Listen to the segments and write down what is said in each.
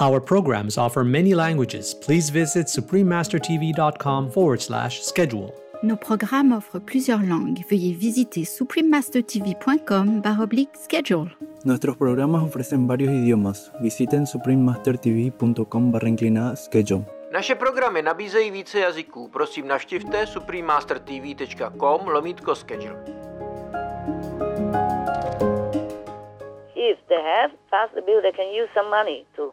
Our programs offer many languages. Please visit suprememastertv.com forward slash schedule. Nos programmes offrent plusieurs langues. Veuillez visiter suprememastertv.com schedule. Nuestros programas ofrecen varios idiomas. Visiten suprememastertv.com barra inclinada schedule. Naše programy nabízejí více jazyků. Prosím navštivte suprememastertv.com lomítko schedule. If they have passed the bill, they can use some money to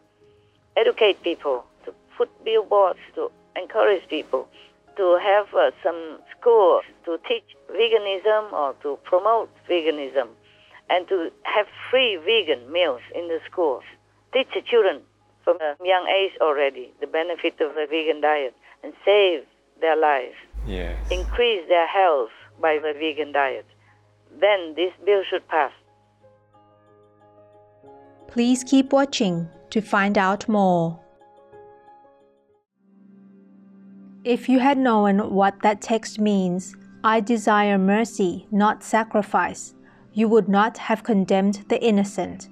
educate people, to put billboards, to encourage people. to have uh, some schools to teach veganism or to promote veganism and to have free vegan meals in the schools. Teach the children from a young age already the benefit of a vegan diet and save their lives. Yes. Increase their health by the vegan diet. Then this bill should pass. Please keep watching to find out more. If you had known what that text means, I desire mercy, not sacrifice, you would not have condemned the innocent.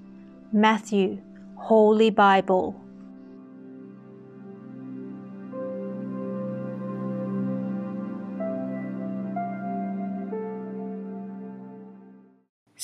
Matthew, Holy Bible.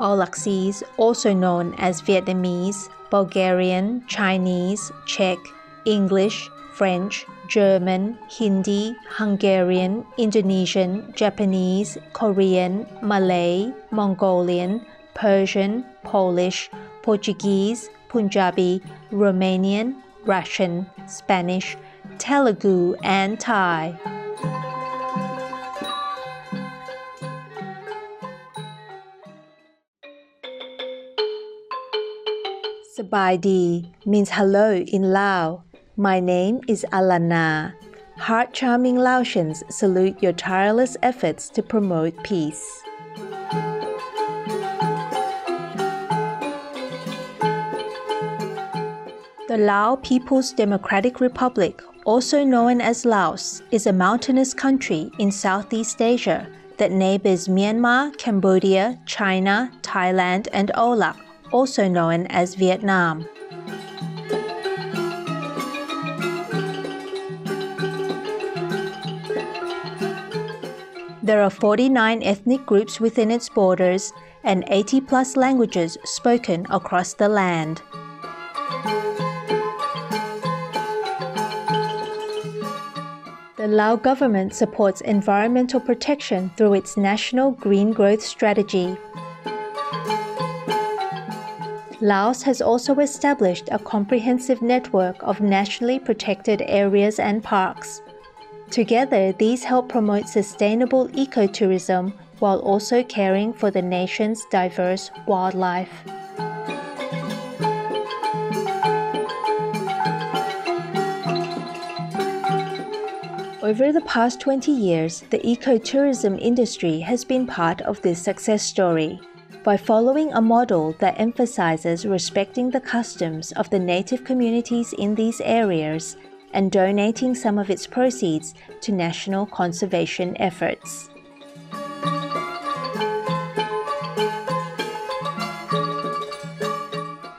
Aulacese, also known as Vietnamese, Bulgarian, Chinese, Czech, English, French, German, Hindi, Hungarian, Indonesian, Japanese, Korean, Malay, Mongolian, Persian, Polish, Portuguese, Punjabi, Romanian, Russian, Spanish, Telugu, and Thai. Sabaidi means hello in Lao my name is Alana. Heart charming Laotians salute your tireless efforts to promote peace. The Lao People's Democratic Republic, also known as Laos, is a mountainous country in Southeast Asia that neighbors Myanmar, Cambodia, China, Thailand, and Aulac, also known as Vietnam. There are 49 ethnic groups within its borders and 80 plus languages spoken across the land. The Lao government supports environmental protection through its National Green Growth Strategy. Laos has also established a comprehensive network of nationally protected areas and parks. Together, these help promote sustainable ecotourism while also caring for the nation's diverse wildlife. Over the past 20 years, the ecotourism industry has been part of this success story. By following a model that emphasizes respecting the customs of the native communities in these areas and donating some of its proceeds to national conservation efforts.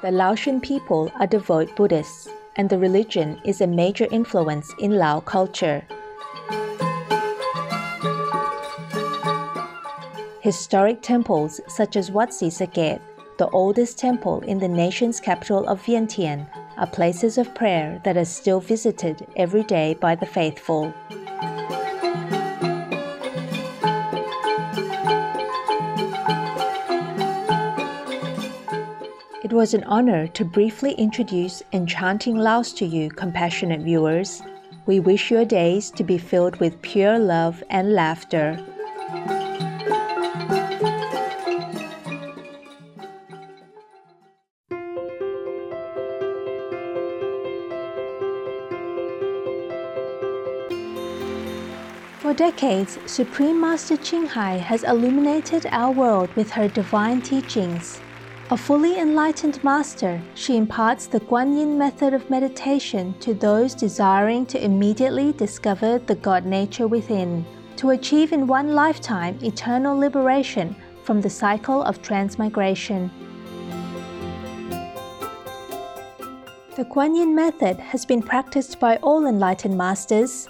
The Laotian people are devout Buddhists, and the religion is a major influence in Lao culture. Historic temples such as Wat Si Saket, the oldest temple in the nation's capital of Vientiane, are places of prayer that are still visited every day by the faithful. It was an honor to briefly introduce Enchanting Laos to you, compassionate viewers. We wish your days to be filled with pure love and laughter. Decades, Supreme Master Ching Hai has illuminated our world with her divine teachings. A fully enlightened master, she imparts the Guanyin method of meditation to those desiring to immediately discover the God nature within, to achieve in one lifetime eternal liberation from the cycle of transmigration. The Guanyin method has been practiced by all enlightened masters,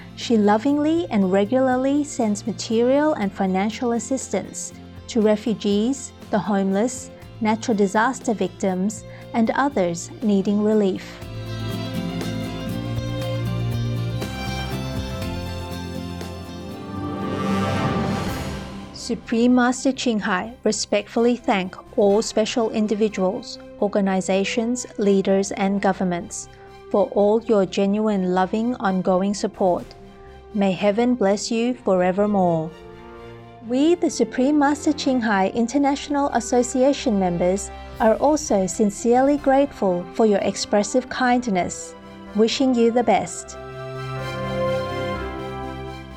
she lovingly and regularly sends material and financial assistance to refugees, the homeless, natural disaster victims, and others needing relief. Supreme Master Ching Hai respectfully thank all special individuals, organizations, leaders, and governments for all your genuine, loving, ongoing support May heaven bless you forevermore. We, the Supreme Master Ching Hai International Association members, are also sincerely grateful for your expressive kindness, wishing you the best.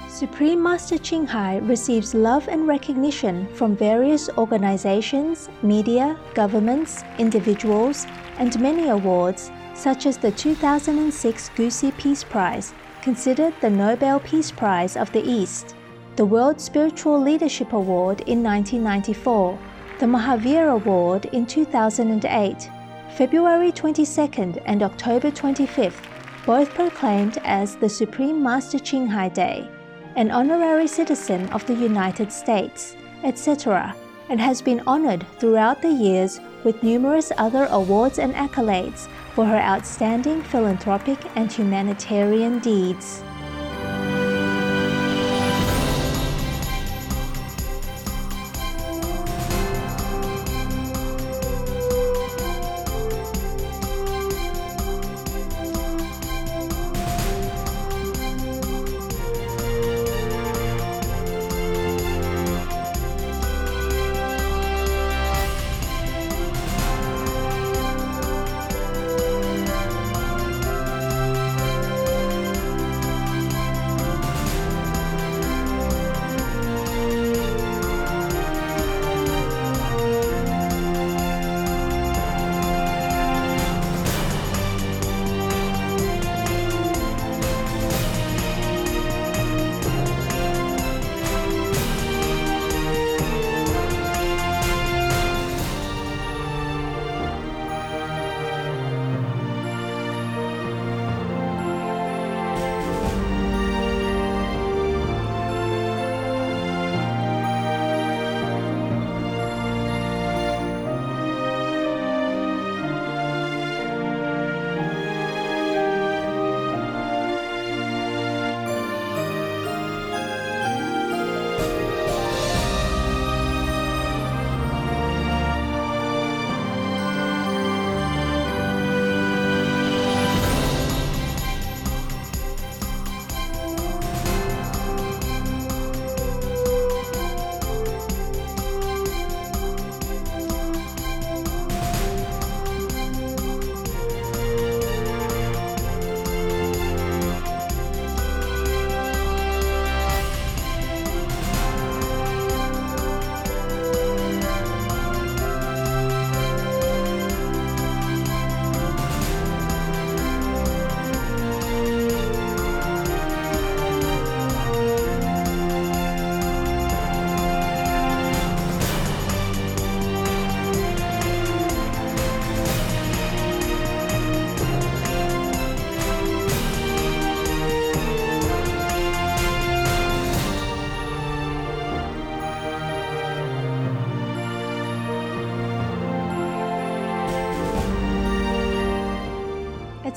Supreme Master Ching Hai receives love and recognition from various organizations, media, governments, individuals, and many awards, such as the 2006 Gusi Peace Prize considered the Nobel Peace Prize of the East, the World Spiritual Leadership Award in 1994, the Mahavir Award in 2008, February 22nd and October 25th, both proclaimed as the Supreme Master Ching Hai Day, an honorary citizen of the United States, etc., and has been honored throughout the years with numerous other awards and accolades for her outstanding philanthropic and humanitarian deeds.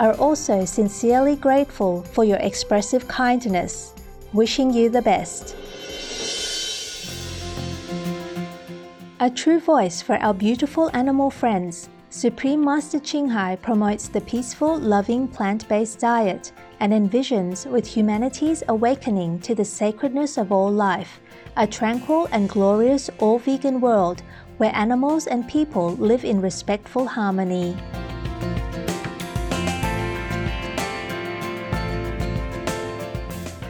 are also sincerely grateful for your expressive kindness. Wishing you the best. A true voice for our beautiful animal friends, Supreme Master Ching Hai promotes the peaceful, loving plant based diet and envisions with humanity's awakening to the sacredness of all life, a tranquil and glorious all vegan world where animals and people live in respectful harmony.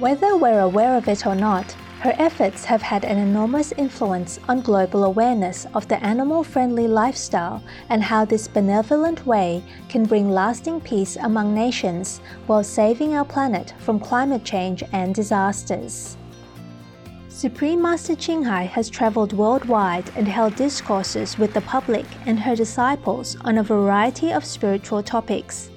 Whether we're aware of it or not, her efforts have had an enormous influence on global awareness of the animal friendly lifestyle and how this benevolent way can bring lasting peace among nations while saving our planet from climate change and disasters. Supreme Master Ching Hai has traveled worldwide and held discourses with the public and her disciples on a variety of spiritual topics.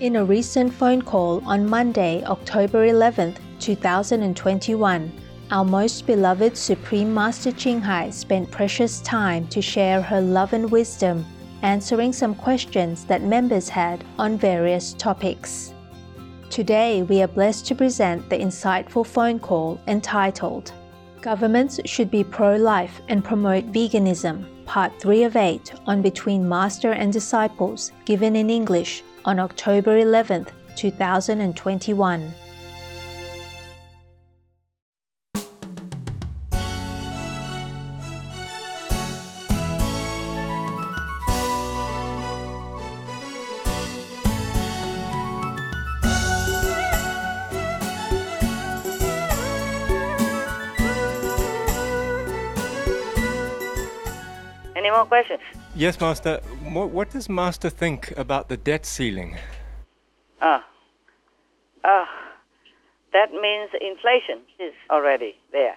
In a recent phone call on Monday, October 11, 2021, our most beloved Supreme Master Ching Hai spent precious time to share her love and wisdom, answering some questions that members had on various topics. Today, we are blessed to present the insightful phone call entitled Governments Should Be Pro Life and Promote Veganism, Part 3 of 8 on Between Master and Disciples, given in English on October 11, 2021. More questions? Yes, Master. What, what does Master think about the debt ceiling? Ah. Ah. That means inflation is already there.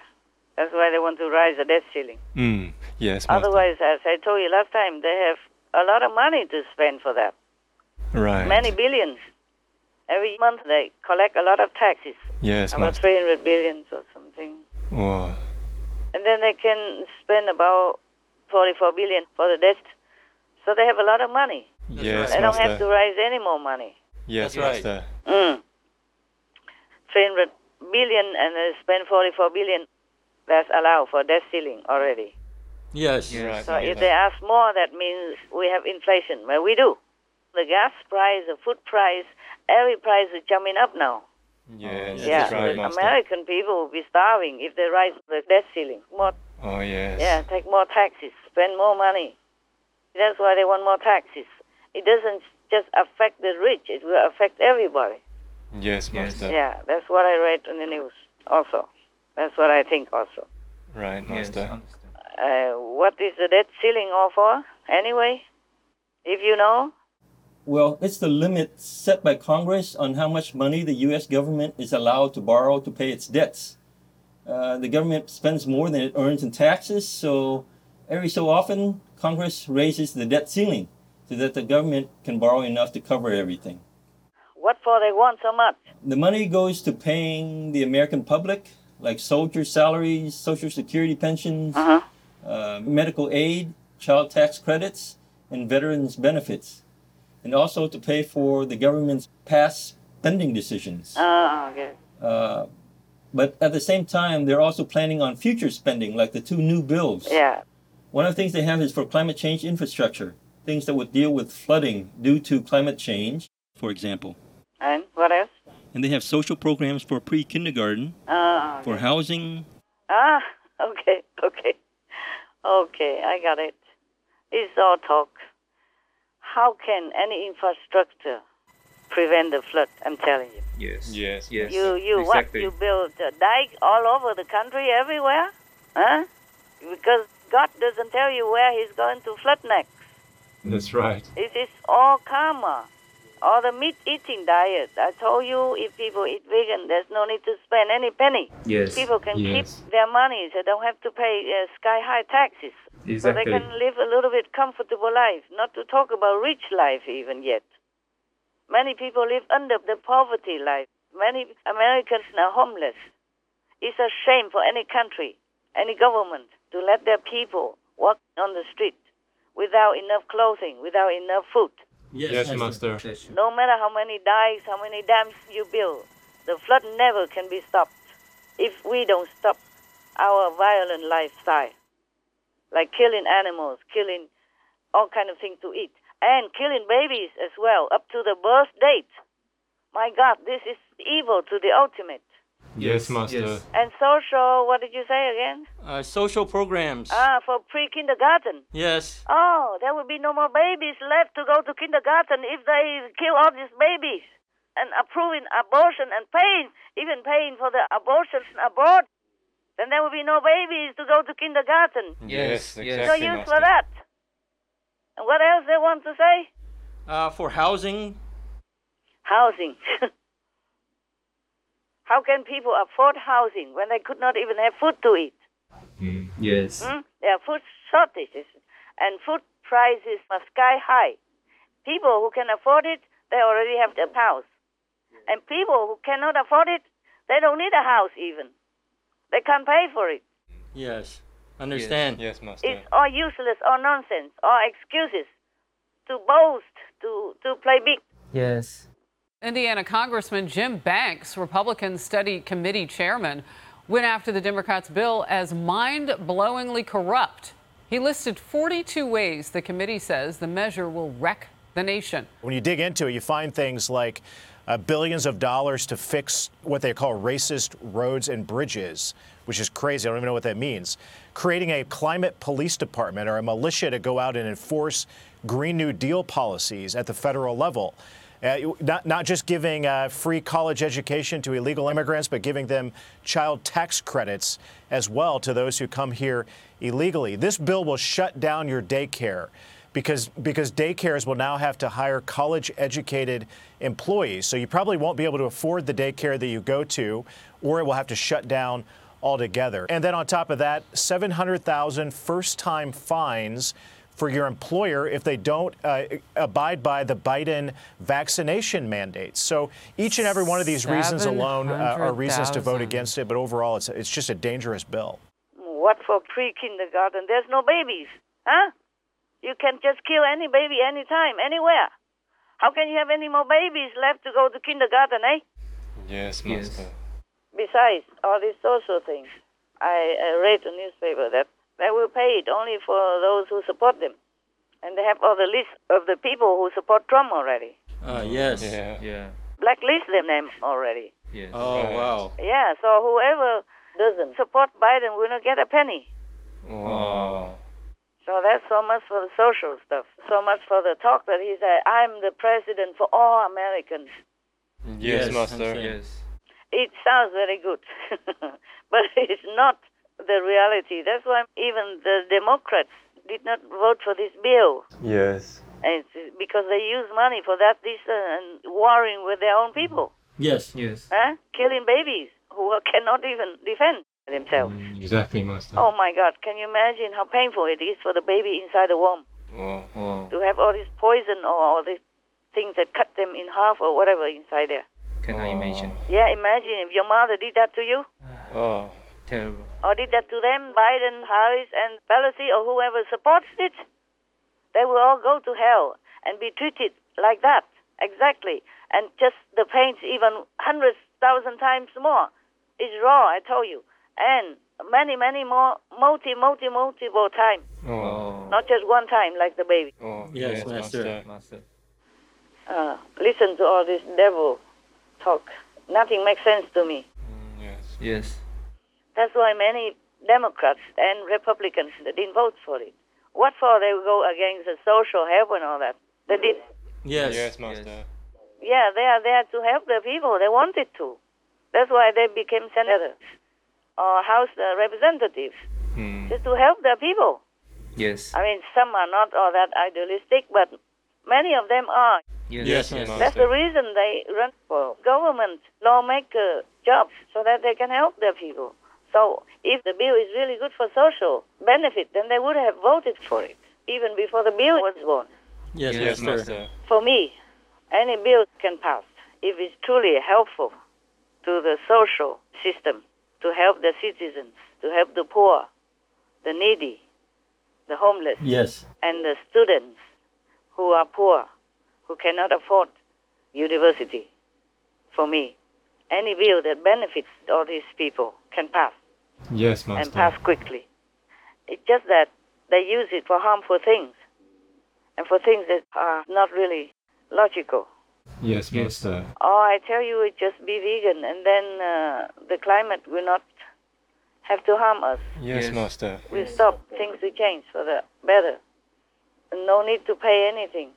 That's why they want to raise the debt ceiling. Mm, yes, Master. Otherwise, as I told you last time, they have a lot of money to spend for that. right. Many billions. Every month they collect a lot of taxes. Yes, about Master. 300 billions or something. Oh, And then they can spend about 44 billion for the debt. So they have a lot of money. yes, they don't have to raise any more money. Yes, That's right. Master. Mm. 300 billion and they spend 44 billion. That's allowed for debt ceiling already. Yes. Right, So Master. if they ask more, that means we have inflation. Well, we do. The gas price, the food price, every price is jumping up now. Yes, yeah, that's right. American people will be starving if they raise the debt ceiling. More, Oh, yes. yeah, take more taxes, spend more money. That's why they want more taxes. It doesn't just affect the rich; it will affect everybody. Yes, Master. Yeah, that's what I read in the news. Also, that's what I think. Also, Right, Yes, Master. understand. uh, what is the debt ceiling all for? Anyway, if you know, Well, it's the limit set by Congress on how much money the U.S. government is allowed to borrow to pay its debts. Uh, the government spends more than it earns in taxes, so every so often Congress raises the debt ceiling so that the government can borrow enough to cover everything. what for they want so much? The money goes to paying the American public, like soldier salaries, Social Security pensions, Uh-huh. uh, medical aid, child tax credits, and veterans benefits, and also to pay for the government's past spending decisions. Oh, okay. Uh, but at the same time, they're also planning on future spending, like the two new bills. Yeah. One of the things they have is for climate change infrastructure, things that would deal with flooding due to climate change, for example. And what else? and they have social programs for pre-kindergarten, Ah, for housing. ah, okay, okay, okay. I got it. It's all talk. How can any infrastructure prevent the flood? I'm telling you. Yes. Yes. Yes. You you exactly. what? You build a dike all over the country, everywhere, huh? Because God doesn't tell you where He's going to flood next. That's right. It is all karma, all the meat-eating diet. I told you, if people eat vegan, there's no need to spend any penny. Yes. People can Yes. keep their money. They don't have to pay uh, sky-high taxes. Exactly. So they can live a little bit comfortable life. Not to talk about rich life even yet. Many people live under the poverty life. Many Americans are homeless. It's a shame for any country, any government, to let their people walk on the street without enough clothing, without enough food. Yes, Master. No matter how many dikes, how many dams you build, the flood never can be stopped if we don't stop our violent lifestyle, like killing animals, killing all kind of things to eat, and killing babies as well, up to the birth date. My God, this is evil to the ultimate. Yes, Master. And social, what did you say again? Uh, social programs. Ah, for pre-kindergarten. yes. Oh, there will be no more babies left to go to kindergarten if they kill all these babies. And approving abortion and paying, even paying for the abortions abroad, then there will be no babies to go to kindergarten. Yes. no use Master. for that. And what else they want to say? Uh, for housing. Housing. How can people afford housing when they could not even have food to eat? Yes. Hmm? There are food shortages, and food prices are sky high. People who can afford it, they already have a house. And people who cannot afford it, they don't need a house even. They can't pay for it. Yes. Understand. Yes, Master. It's all useless, all nonsense, all excuses to boast, to, to play big. Yes. Indiana Congressman Jim Banks, Republican Study Committee chairman, went after the Democrats' bill as mind blowingly corrupt. He listed 42 ways the committee says the measure will wreck the nation. When you dig into it, you find things like uh, billions of dollars to fix what they call racist roads and bridges, which is crazy. I don't even know what that means. Creating a climate police department or a militia to go out and enforce Green New Deal policies at the federal level. Uh, not, not just giving uh, free college education to illegal immigrants, but giving them child tax credits as well to those who come here illegally. This bill will shut down your daycare because because daycares will now have to hire college educated employees. So you probably won't be able to afford the daycare that you go to, or it will have to shut down altogether. And then on top of that, 700,000 first time fines for your employer if they don't uh, abide by the Biden vaccination mandates. So each and every one of these reasons alone uh, are reasons to vote against it, but overall it's, it's just a dangerous bill. What for pre-kindergarten? There's no babies, huh? You can just kill any baby anytime, anywhere. How can you have any more babies left to go to kindergarten, eh? Yes, Master. Besides all these social things, I uh, read the newspaper that they will pay it only for those who support them. And they have all the list of the people who support Trump already. Uh, yes. Yeah. Yeah. Blacklist them them already. Yes. Oh, wow. Yeah, so whoever doesn't support Biden will not get a penny. Wow. So that's so much for the social stuff. So much for the talk that he said, I'm the president for all Americans. Yes, Yes, Master. Yes. It sounds very good, but it's not the reality. That's why even the Democrats did not vote for this bill. Yes. And it's because they use money for that, this, uh, and warring with their own people, Yes. Yes. huh? killing babies who cannot even defend themselves. Mm, exactly, Master. Oh my God, can you imagine how painful it is for the baby inside the womb Wow. Wow. to have all this poison or all these things that cut them in half or whatever inside there? Can I imagine? Oh. Yeah, imagine if your mother did that to you. Oh. Terrible. or did that to them, Biden, Harris, and Pelosi, or whoever supports it, they will all go to hell and be treated like that. Exactly. And just the pain's even hundreds, thousand times more. It's raw, I told you. And many, many more, multi, multi, multiple times. Oh. Not just one time like the baby. Oh. Yes, Master. Master. Uh, listen to all this devil talk. Nothing makes sense to me. Yes. Yes. That's why many Democrats and Republicans didn't vote for it. What for? They go against the social help and all that. They did. Yes. Yes, Master. Yeah, they are there to help the people. They wanted to. That's why they became senators or House uh, representatives, Hmm. just to help the people. Yes. I mean, some are not all that idealistic, but many of them are. Yes. Yes, yes. Master. That's the reason they run for government lawmaker jobs so that they can help their people. So if the bill is really good for social benefit, then they would have voted for it even before the bill was born. Yes, Yes, Master. Master. For me, any bill can pass if it's truly helpful to the social system, to help the citizens, to help the poor, the needy, the homeless, Yes. and the students who are poor, who cannot afford university. For me, any bill that benefits all these people can pass Yes, Master. and pass quickly. It's just that they use it for harmful things and for things that are not really logical. Yes, Yes. Master. Oh, I tell you, it just be vegan, and then uh, the climate will not have to harm us. Yes, Yes. Master. We'll stop things to change for the better. No need to pay anything.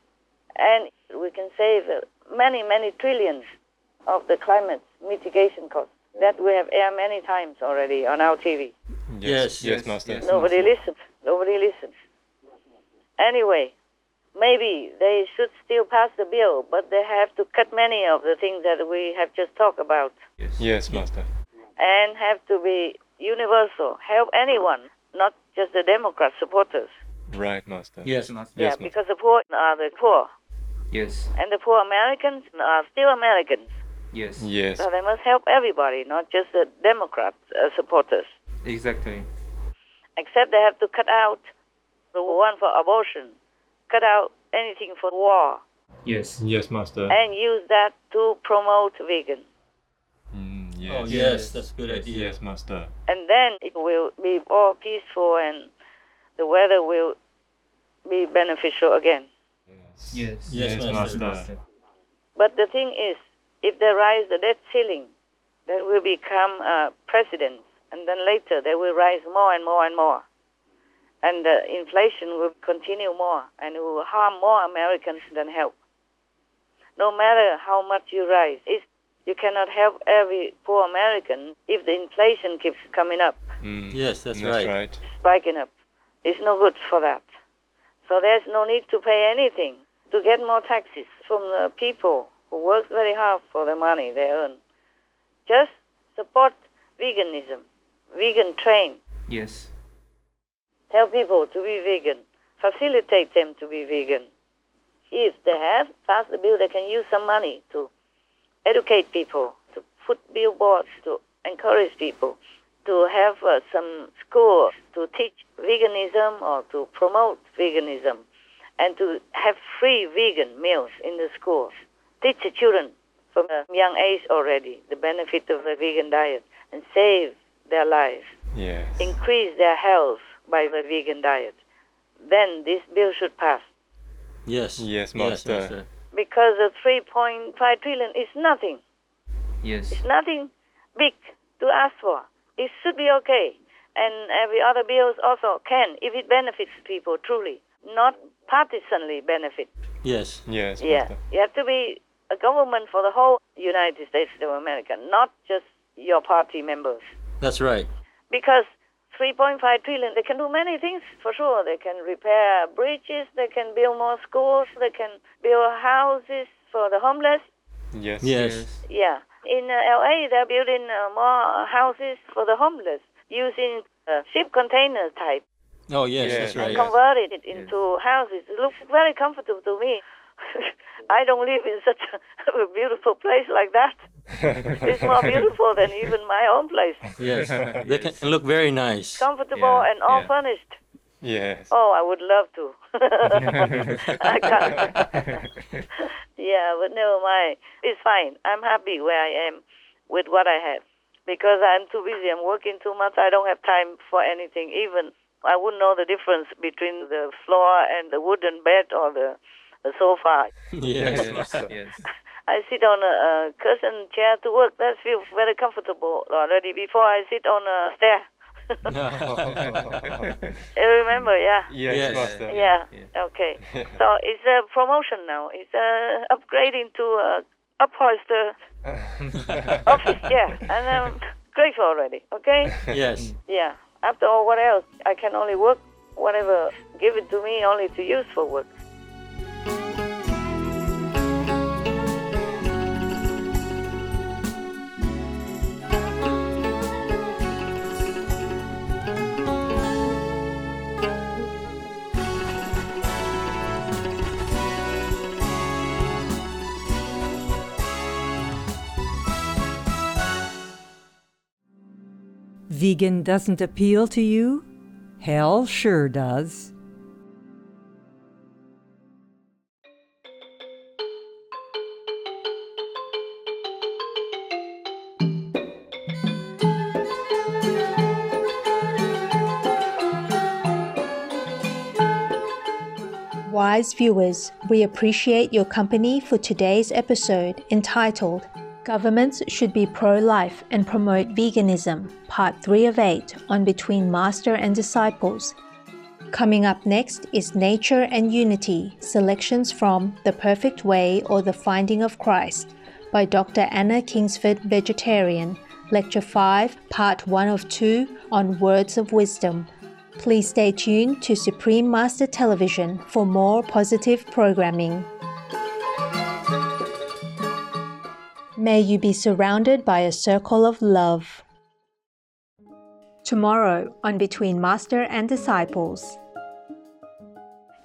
And we can save uh, many, many trillions of the climate mitigation costs that we have aired many times already on our TV. Yes, Yes, yes, Master. yes. Nobody listens. Nobody listens. Anyway, maybe they should still pass the bill, but they have to cut many of the things that we have just talked about Yes, Master. and have to be universal. Help anyone, not just the Democrat supporters. Right, Master. Yes. Master. Yeah, Yes, Master. because the poor are the poor, Yes. and the poor Americans are still Americans. Yes. Yes. So they must help everybody, not just the Democrat uh, supporters. Exactly. Except they have to cut out the one for abortion, cut out anything for war, Yes. Yes, Master. and use that to promote vegan. Mm, yes. Oh, yes, that's a good Yes, idea. Yes, Master. And then it will be all peaceful and the weather will be beneficial again. Yes. Yes, Master. Master. But the thing is, if they rise the debt ceiling, that will become uh, president, and then later they will rise more and more and more. And the inflation will continue more, and it will harm more Americans than help. No matter how much you rise, it's, you cannot help every poor American if the inflation keeps coming up, Mm. Yes, that's, That's right. right. spiking up. It's no good for that. So there's no need to pay anything to get more taxes from the people who work very hard for the money they earn. Just support veganism, vegan train. Yes. Tell people to be vegan. Facilitate them to be vegan. If they have passed the bill, they can use some money to educate people, to put billboards, to encourage people, to have uh, some schools to teach veganism or to promote veganism, and to have free vegan meals in the schools. Teach the children from a young age already the benefit of a vegan diet and save their lives Yes. increase their health by the vegan diet, then this bill should pass. Yes. Yes, Yes, Master. Master. Because the 3.5 trillion is nothing. Yes. It's nothing big to ask for. It should be okay. And every other bills also can, if it benefits people truly, not partisanly benefit. Yes. Yes, Yeah. Master. You have to be a government for the whole United States of America, not just your party members. That's right. because 3.5 trillion they can do many things for sure they can repair bridges they can build more schools they can build houses for the homeless Yes. Yes. yeah in uh, la they're building uh, more houses for the homeless using uh, ship container type Oh, yes, Yes. that's and right. converted it into houses it looks very comfortable to me i don't live in such a beautiful place like that it's more beautiful than even my own place Yes. They can look very nice. comfortable Yeah, and all yeah. furnished Yes. Oh, I would love to. I can't. yeah, but never mind. It's fine. I'm happy where I am with what I have because I'm too busy. I'm working too much. I don't have time for anything. Even I wouldn't know the difference between the floor and the wooden bed or the, the sofa. Yes. Yes. yes. I sit on a, a cushion chair to work. That feels very comfortable already. Before I sit on a stair. you remember, yeah? Yes, Yes. master. Yeah. Okay. so it's a promotion now. It's uh, upgrading to a upholster office Yeah, and I'm grateful already. Okay. Yes. Yeah. After all, what else? I can only work whatever give it to me only to use for work. Vegan doesn't appeal to you? Hell sure does. Wise viewers, we appreciate your company for today's episode entitled Governments Should Be Pro Life and Promote Veganism, Part 3 of 8 on Between Master and Disciples. Coming up next is Nature and Unity selections from The Perfect Way or The Finding of Christ by Dr. Anna Kingsford, Vegetarian, Lecture 5, Part 1 of 2 on Words of Wisdom. Please stay tuned to Supreme Master Television for more positive programming. May you be surrounded by a circle of love. Tomorrow on Between Master and Disciples.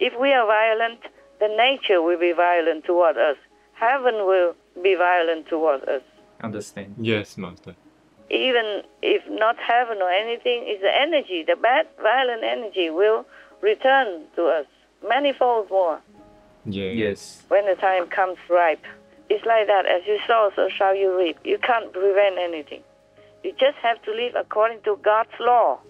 If we are violent, then nature will be violent toward us. Heaven will be violent toward us. Understand. Yes, master. Even if not heaven or anything, it's the energy, the bad, violent energy will return to us manifold more Yeah. Yes. when the time comes ripe. It's like that. As you sow, so shall you reap. You can't prevent anything. You just have to live according to God's law.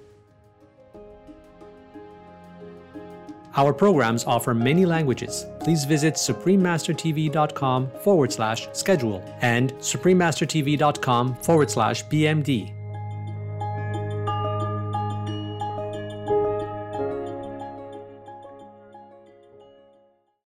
Our programs offer many languages. Please visit suprememastertv.com forward slash schedule and suprememastertv.com forward slash BMD.